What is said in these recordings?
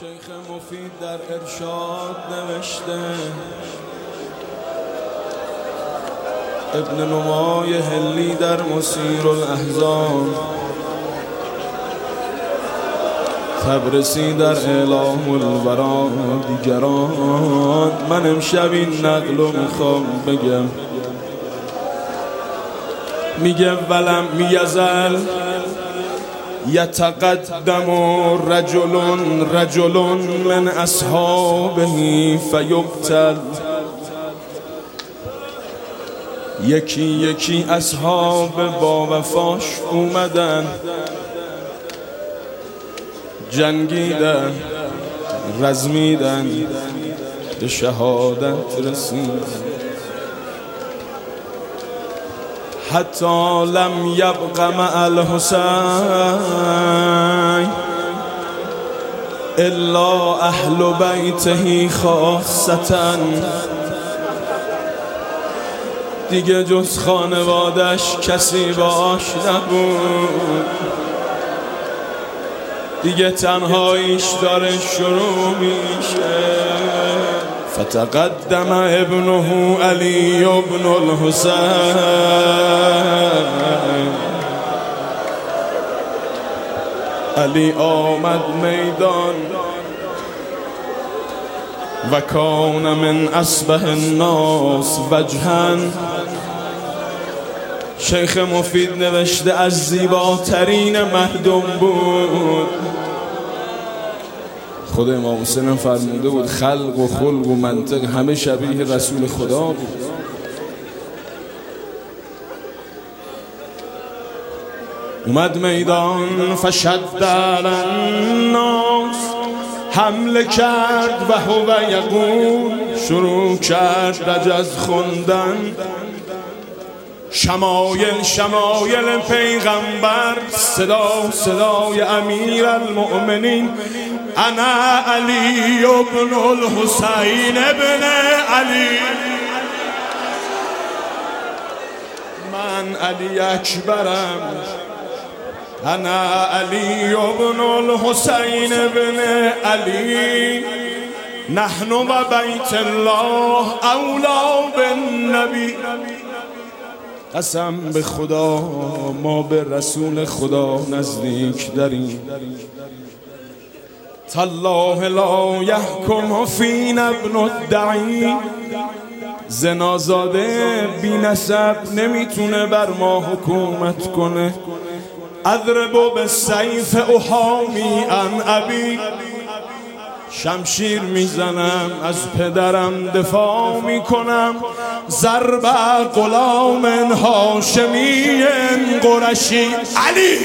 شیخ مفید در ارشاد نوشته. ابن نمای هلی در مسیر الاحزان تبرسی در اعلام الورا دیگران. من امشب این نقل رو می‌خوام بگم. میگه ولم میزل یتقدم رجل رجل من اصحابه فیقتل یکی یکی اصحاب با وفاش اومدن. جنگیدن رزمیدن به شهادت رسید حتی لم یبق مع الحسین. الا اهل بیته خاصتا دیگه جز خانوادش کسی باش نبود. دیگه تنهاییش داره شروع میشه. فتقدم ابنه علی ابن الحسین. علی آمد میدان و کان من اسبه الناس وجهن شیخ مفید نوشته از زیباترین مردم بود. خود امام حسین فرموده بود خلق و خلق و منطق همه شبیه رسول خدا بود. اومد میدان فشد الناس حمله کرد و هو یقول شروع کرد رجز خوندن. شمایل شمایل پیغمبر. صدا صدای امیر المؤمنین. انا علی ابن الحسین ابن علی. من علی اکبرم. انا علی ابن الحسین ابن علی. نحن و بیت الله اولا بالنبی. قسم به خدا ما به رسول خدا نزدیک داریم. تالله لا یحکم فینا ابن الدعی. زنازاده بی نسب نمی‌تونه بر ما حکومت کنه. اضرب به سیف احامی ان ابی. شمشیر می‌زنم از پدرم دفاع می‌کنم. ضرب غلام هاشمی قرشی علی.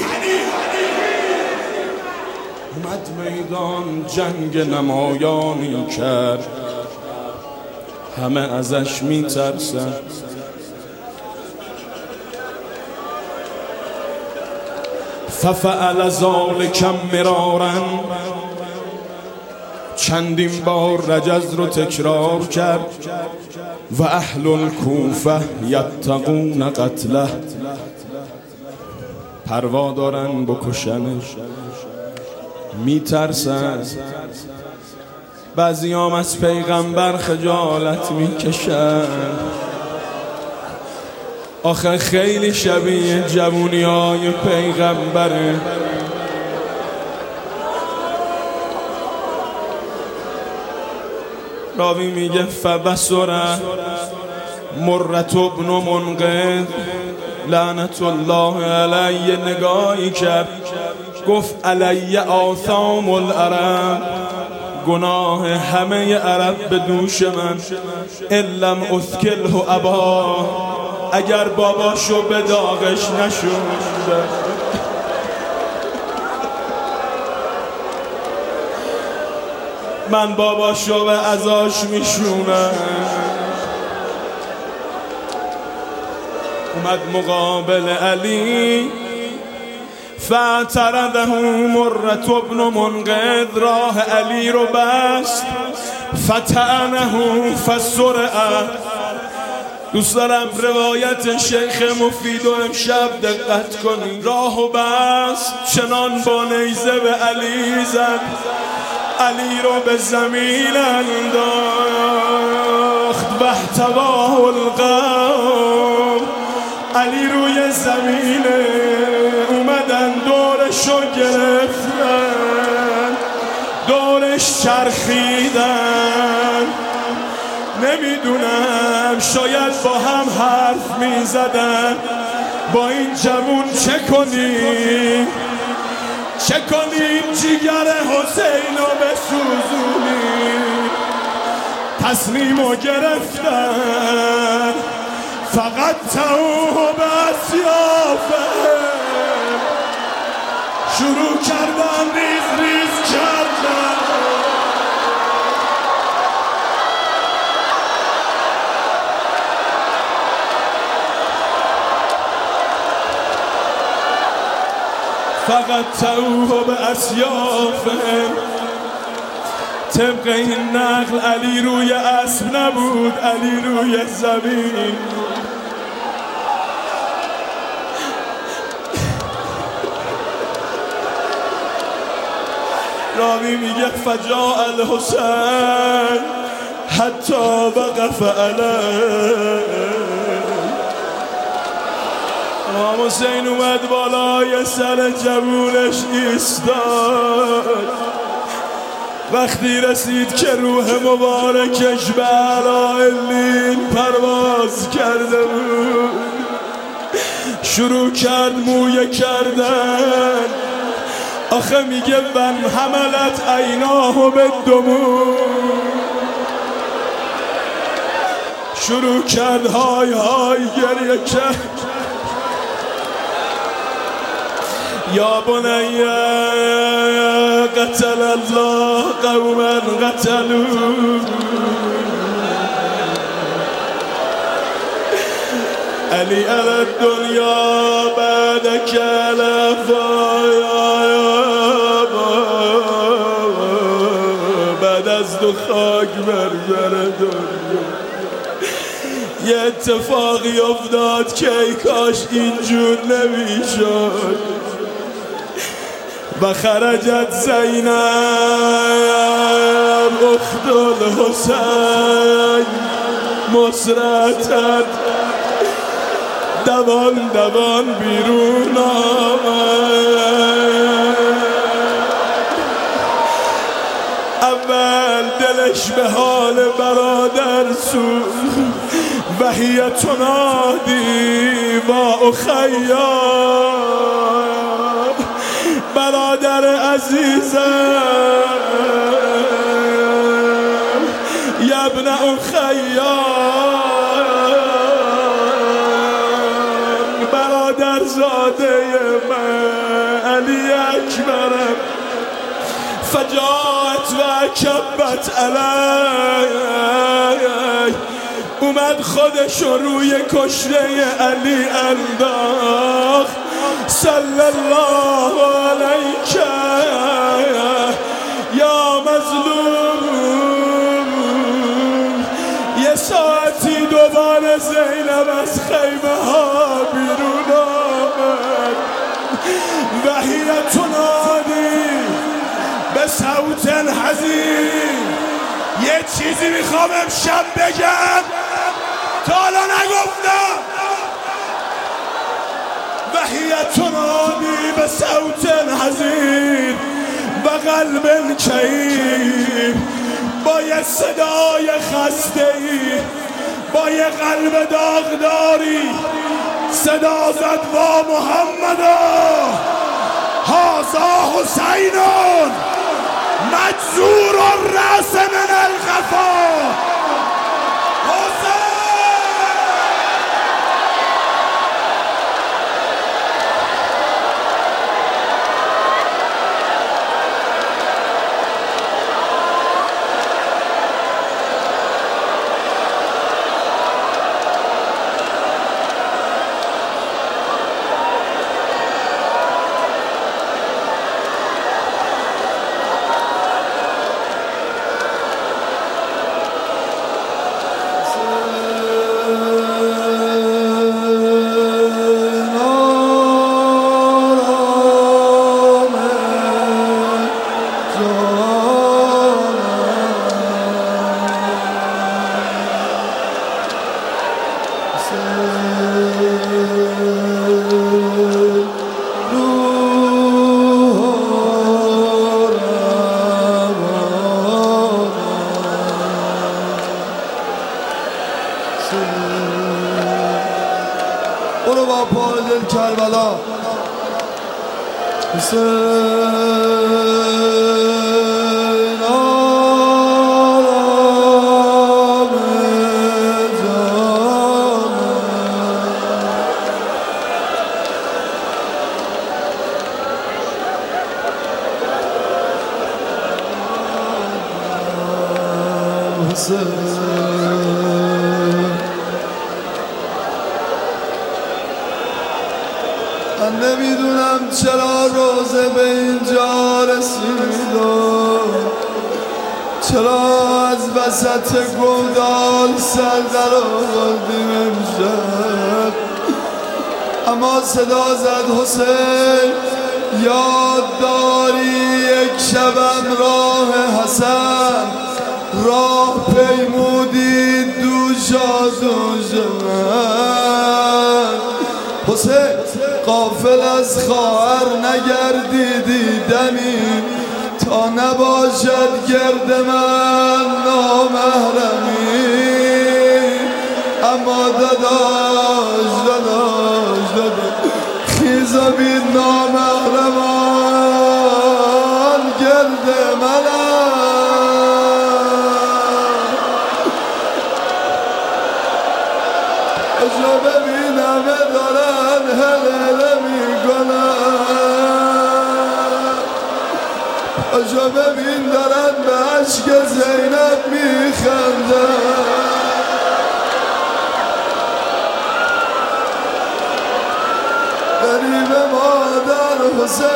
اومد میدان جنگ نمایانی کرد. همه ازش میترسن. ففعل ذالک مرارا. چندین بار رجز رو تکرار کرد و اهل الکوفه یتقون قتله. پروا دارن بکشنش. میترسن. بعضی از پیغمبر خجالت می‌کشن. آخه خیلی شبیه جوونی های پیغمبره. راوی میگه فبسره مرت ابن منقذ لعنت الله علیه نگاهی کرد. گفت علیه آثام العرب. گناه همه عرب به دوش من. الم اثکله ابا. اگر باباشو به داغش نشونده. من باباشو به ازاش میشونم. اومد مقابل علی. فاعترضه مرت ابن منقذ راه علی رو بست. فتعنه فسرعه. دوست دارم روایت شیخ مفید و امشب دقت کنی. راه و بست چنان با نیزه به علی زد. علی رو به زمین انداخت. بحتواه القوم. علی روی زمین اومدن دورشو گرفتن. دورش چرخیدن. نمی‌دونم شاید با هم حرف می‌زدن. با این جوون چه کنیم؟ چه کنیم جیگر حسین رو بسوزونیم؟ تصمیم و گرفتن فقط توه به اسیافه شروع کردن ریز ریز کردن. فقط توه به اسیافه طبق این نقل علی روی اسب نبود علی روی زمین. راوی میگه فجا الحسین حتی وقف علیه. امام حسین اومد بالای سر جوونش ایستاد. وقتی رسید که روح مبارکش به علایلین پرواز کرده بود شروع کرد مویه کردن. آخه میگه من حملت عیناه به دمون شروع کرد های های گریه کرد. یا بنی قتل الله قوما قتلوا. علی على الدنیا بعدك بعد از دو خاک بر دنیا. یه اتفاقی افتاد که ای کاش اینجور نمی‌شد. و خرجت زینب. اخت الحسین مسرتت. دوان دوان بیرون اول دلش به حال برادر سو وحی تنادی با اخیار برادر عزیزم. یبن خیام برادر زاده من علی اکبرم. فجاعت و کبت علی اومد خودش روی کشته علی انداخت. صلی الله علیک یا مظلوم یه ساعتی دوباره زینب از خیمه ها بیرون آمد. وحیت نادی به صوت حزین یه چیزی می‌خوام امشب بگم. تا حالا نگفتم. وهي تنادي بصوت حزين و قلب کهیر با یه صدای خسته ای با یه قلب داغداری صدا زد با محمد. هازا حسینون مجزور الرأس من الخفا. حسین چرا از وسط گودال سر در آوردیم امشب؟ اما صدا زد حسین یاد داری یک شبم راه حسن؟ راه پیمودی دوش من. حسین قافل از خواهر نگردیدی دمی. تا نباشد گرد من نامحرمی. اما داداش داداش داداش. خیزا بین نامحرمان گرد منم. اجا ببینم دارن هلله اجا ببین دارن به عشق زینب میخندن غریب مادر حسین.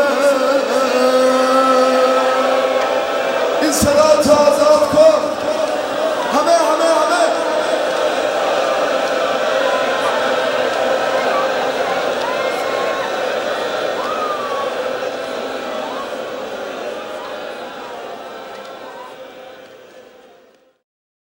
این صدا تا